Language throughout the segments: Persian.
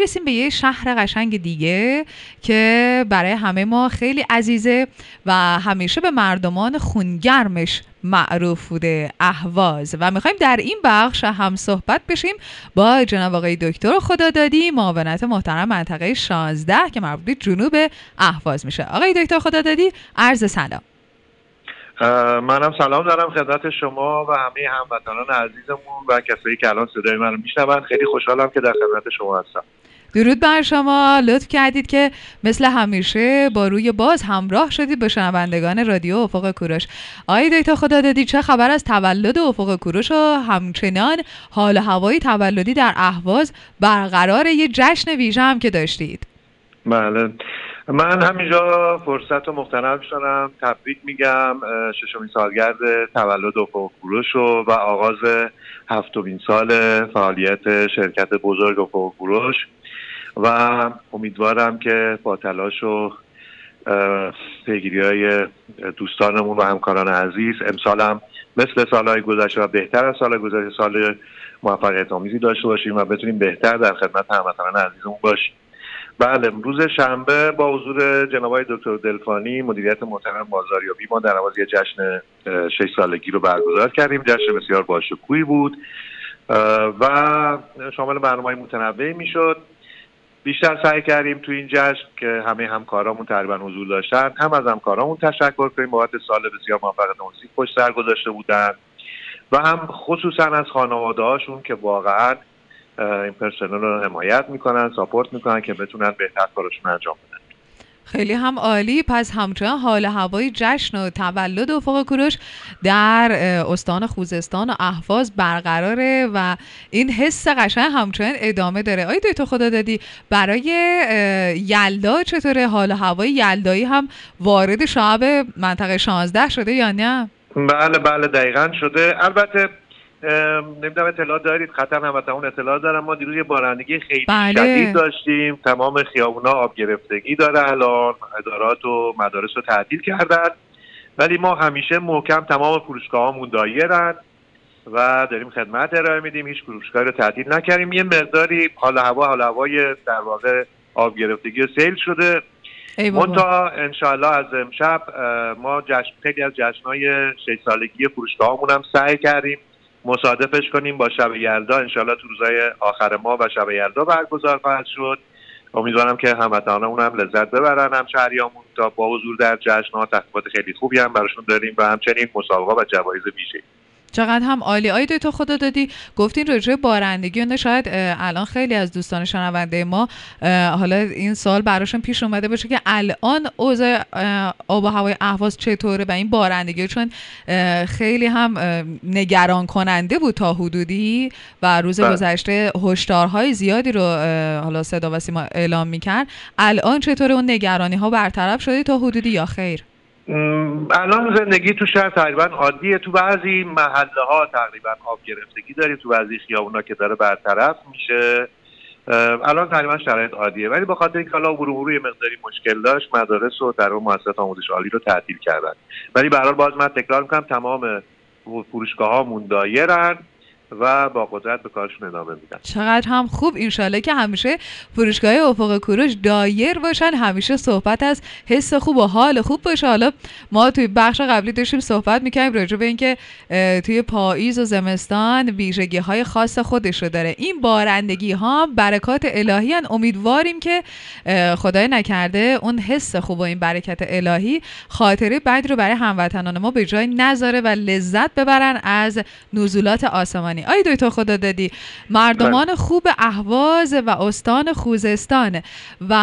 می‌رسیم به یه شهر قشنگ دیگه که برای همه ما خیلی عزیزه و همیشه به مردمان خونگرمش معروف بوده اهواز. و می‌خوایم در این بخش هم صحبت بشیم با جناب آقای دکتر خدا دادی معاونت محترم منطقه 16 که مربوط جنوب اهواز میشه. آقای دکتر خدا دادی عرض سلام. منم سلام دارم خدمت شما و همه هموطنان عزیزمون و کسایی که الان صدای من رو میشنون. خیلی خوشحالم که در خدمت شما هستم. درود بر شما. لطف کردید که مثل همیشه با روی باز همراه شدید به شنوندگان رادیو افق کوروش. آقای دکتر خدا دادی چه خبر از تولد افق کوروش و همچنان حال هوایی تولدی در اهواز برقرار یه جشن ویژه هم که داشتید؟ بله. من همینجا فرصت رو مختنم شدم تبریک میگم. ششمین سالگرد تولد افق کوروش و آغاز هفتمین سال فعالیت شرکت بزرگ افق کوروش. و امیدوارم که با تلاش و پیگیری های دوستانمون و همکاران عزیز امسالم مثل سالهای گذشته و بهتر از سال گذشته سال موفقیت آمیزی داشته باشیم و بتونیم بهتر در خدمت هموطنان عزیزمون باشیم. بله روز شنبه با حضور جناب دکتر دلفانی مدیریت محترم بازاریابی ما در عوض جشن شش سالگی رو برگزار کردیم. جشن بسیار باشکوهی بود. و شامل برنامه متنوعی می‌شد. بیشتر سعی کردیم تو این جشن که همه همکارامون تقریبا حضور داشتن. هم از همکارامون تشکر کنیم. بابت سال بسیار موفق نوزی پشت سر گذاشته بودن. و هم خصوصا از خانواده هاشون که واقعا این پرسنل رو حمایت می‌کنن ساپورت می‌کنن که بتونن بهتر کارشون انجام بدن. خیلی هم عالی. پس همچنان حال هوای جشن و تولد افق کوروش در استان خوزستان و احواز برقراره و این حس قشنگ همچنان ادامه داره. آیا تو خدا دادی برای یلدا چطوره؟ حال هوای یلدایی هم وارد شعب منطقه 16 شده یا نه؟ بله بله دقیقا شده. البته نمی‌دونم اطلاع دارید خطر هموطنان اطلاع دارم. ما دیروز یه بارندگی خیلی بله. شدید داشتیم. تمام خیابونا آب گرفتگی داره الان. ادارات و مدارس رو تعطیل کردن. ولی ما همیشه محکم تمام فروشگاهامون دایرن و داریم خدمت ارائه میدیم. هیچ فروشگاهی رو تعطیل نکردیم. یه مقداری حال هوا حال هوای در واقع آب گرفتگی سیل شده. منتها انشاءالله از امشب ما جشن خیلی از جشنهای شش سالگی فروشگاهامون هم سعی کردیم. مصادفش کنیم با شب یلدا. انشالله تو روزهای آخر ما و شب یلدا برگزار خواهد شد. امیدوارم که هموطنانمون هم لذت ببرن. هم شهریامون تا با حضور در جشن ها تخفیفات خیلی خوبی هم براشون داریم و همچنین مسابقه و جوایز ویژه‌ای. چقدر هم عالی. آی تو خدا دادی گفتین راجع بارندگی اون شاید الان خیلی از دوستان شنونده ما حالا این سال براشون پیش اومده باشه که الان اوضاع آب و هوای اهواز چطوره و این بارندگی چون خیلی هم نگران کننده بود تا حدودی و روز بله. گذشته هشدارهای زیادی رو حالا صدا و سیما اعلام می‌کرد. الان چطوره اون نگرانی ها برطرف شده تا حدودی یا خیر؟ الان زندگی تو شهر تقریبا عادیه. تو بعضی محله ها تقریبا آب گرفتگی داریم تو بعضی خیابونا که داره برطرف میشه. الان تقریبا شرایط عادیه. ولی به خاطر اینکه حالا برو مقداری مشکل داشت مدارس و در مؤسسات آموزش عالی رو تعطیل کردن. ولی به باز من تکرار می‌کنم تمام فروشگاه ها دایرن. و با قدرت به کارشون ادامه میدن. چقدر هم خوب. اینشالله که همیشه فروشگاه افق کوروش دایر باشن. همیشه صحبت از حس خوب و حال خوب باشه. حالا ما توی بخش قبلی داشتیم صحبت می‌کنیم راجع به اینکه توی پاییز و زمستان ویژگی های خاص خودش رو داره. این بارندگی ها برکات الهی هن. امیدواریم که خدای نکرده اون حس خوب و این برکت الهی خاطره بعد رو برای هموطنان ما به جای نذاره و لذت ببرن از نزولات آسمانی. آی دوی خدا دادی مردمان بله. خوب اهواز و استان خوزستان و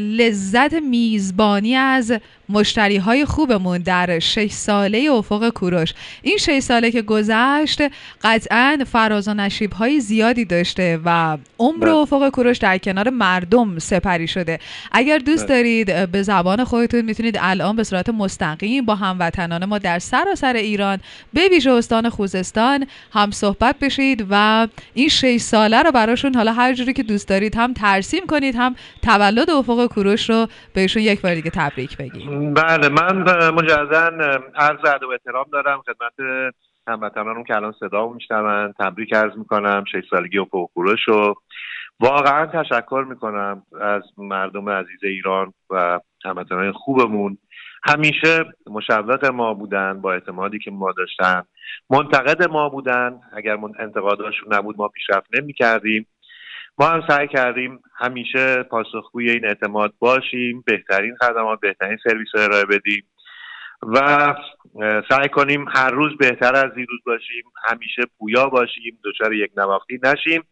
لذت میزبانی از مشتری های خوبمون در شش ساله افق کوروش این شش ساله که گذشت قطعا فراز و نشیب های زیادی داشته و عمر بله. افق کوروش در کنار مردم سپری شده اگر دوست بله. دارید به زبان خودتون می‌تونید الان به صورت مستقیم با هموطنان ما در سراسر ایران به ویژه استان خوزستان هم صحبت بشید و این شش ساله رو براشون حالا هر جوری که دوست دارید هم ترسیم کنید هم تولد افق کوروش رو بهشون یک بار دیگه تبریک بگید بله من مجددا عرض ادب و احترام دارم خدمت هموطنانم که الان صدا میشنون تبریک عرض می‌کنم شش سالگی و کوروش و واقعا تشکر می‌کنم از مردم عزیز ایران و هموطنان خوبمون. همیشه مشوق ما بودن با اعتمادی که ما داشتن منتقد ما بودن. اگر انتقاداشون نبود ما پیشرفت نمی کردیم ما هم سعی کردیم همیشه پاسخگوی این اعتماد باشیم بهترین خدمات بهترین سرویس رو ارائه بدیم و سعی کنیم هر روز بهتر از دیروز باشیم همیشه پویا باشیم دچار یک نواختی نشیم.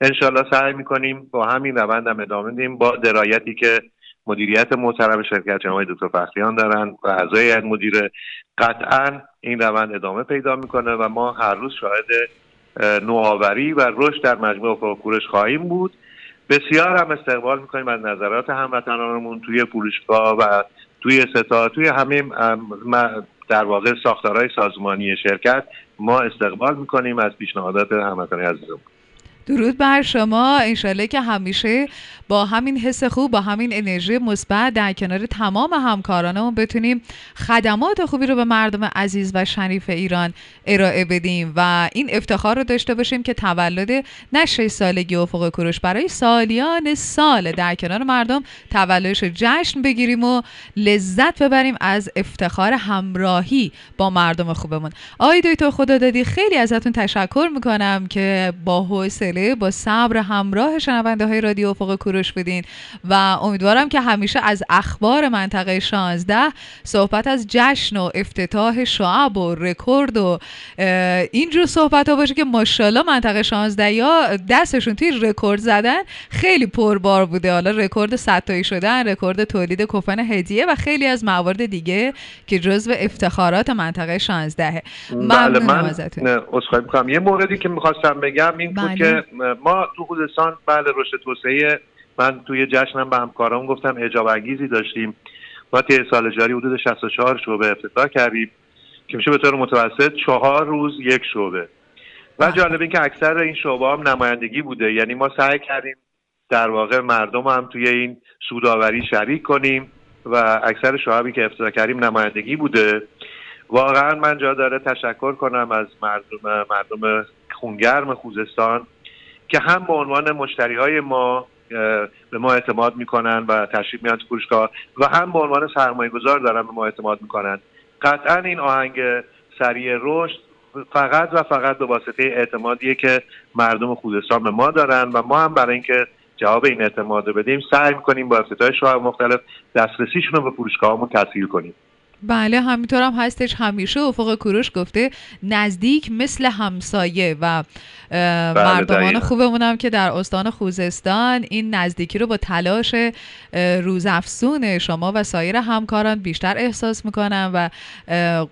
انشالله سعی می‌کنیم با همین روند هم ادامه بدیم با درایتی که مدیریت محترم شرکت جناب دکتر فخریان دارن و اعضای مدیر قطعا این روند ادامه پیدا می‌کنه و ما هر روز شاهد نوآوری و رشد در مجموع فروکورش خواهیم بود. بسیار هم استقبال می‌کنیم از نظرات هموطنانمون توی فروشگاه و توی ستا توی همه در واقع ساختارهای سازمانی شرکت. ما استقبال می‌کنیم از پیشنهادات هموطنان عزیزمون. درود بر شما. انشالله که همیشه با همین حس خوب با همین انرژی مثبت در کنار تمام همکارانمون بتونیم خدمات خوبی رو به مردم عزیز و شریف ایران ارائه بدیم و این افتخار رو داشته باشیم که تولد نه سالگی افق کروش برای سالیان سال در کنار مردم تولدش جشن بگیریم و لذت ببریم از افتخار همراهی با مردم خوبمون. آقای دکتر خدا دادی خیلی ازتون تشکر می‌کنم که با حوصله با صبر همراه شنونده های رادیو افق کوروش بودین و امیدوارم که همیشه از اخبار منطقه 16 صحبت از جشن و افتتاح شعب و رکورد و اینجور صحبت ها باشه که ماشاءالله منطقه 16 یا دستشون توی رکورد زدن خیلی پربار بوده. حالا رکورد صدتایی شدن رکورد تولید کفن هدیه و خیلی از موارد دیگه که جزو افتخارات منطقه 16 بله من می‌کنم. یه موردی که می‌خواستم بگم این بود بله. که ما تو خوزستان بله رشد توسعه. من توی جشنم به همکاران گفتم اجاب انگیزی داشتیم. ما طی سال جاری حدود 64 شعبه افتتاح کردیم که میشه به طور متوسط چهار روز یک شعبه. و جالب این که اکثر این شعبه هم نمایندگی بوده. یعنی ما سعی کردیم در واقع مردم هم توی این سوداوری شریک کنیم و اکثر شعبی که افتتاح کردیم نمایندگی بوده. واقعا من جا داره تشکر کنم از مردم مردم خونگرم خوزستان. که هم به عنوان مشتری های ما به ما اعتماد می‌کنن و تشریف میان تو فروشگاه و هم به عنوان سرمایه گذار دارن به ما اعتماد می‌کنن. قطعا این آهنگ سریع رشد فقط و فقط به واسطه اعتمادیه که مردم خوزستان به ما دارن و ما هم برای اینکه جواب این اعتماد رو بدیم سعی می‌کنیم با افتتاح شعب مختلف دسترسیشون رو به فروشگاهمون تسهیل کنیم. بله همینطور هم هستش. همیشه افق کوروش گفته نزدیک مثل همسایه و بله، مردمان خوبمون هم که در استان خوزستان این نزدیکی رو با تلاش روزافزون شما و سایر همکاران بیشتر احساس می‌کنم و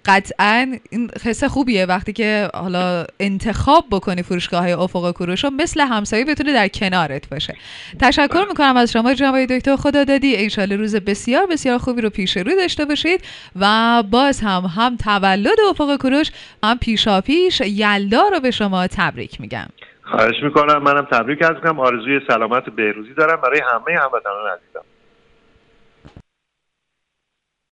قطعا این حس خوبیه. وقتی که حالا انتخاب بکنی فروشگاه های افق کوروش رو مثل همسایه بتونه در کنارت باشه. تشکر بله. می‌کنم از شما جناب دکتر خدا دادی انشالله روز بسیار بسیار خوبی رو پیش رو داشته باشید و باز هم هم تولد افق کوروش هم پیشا پیش یلدا رو به شما تبریک میگم. خواهش می‌کنم منم تبریک از کنم آرزوی سلامت بهروزی دارم. برای همه هموطنان عزیزم.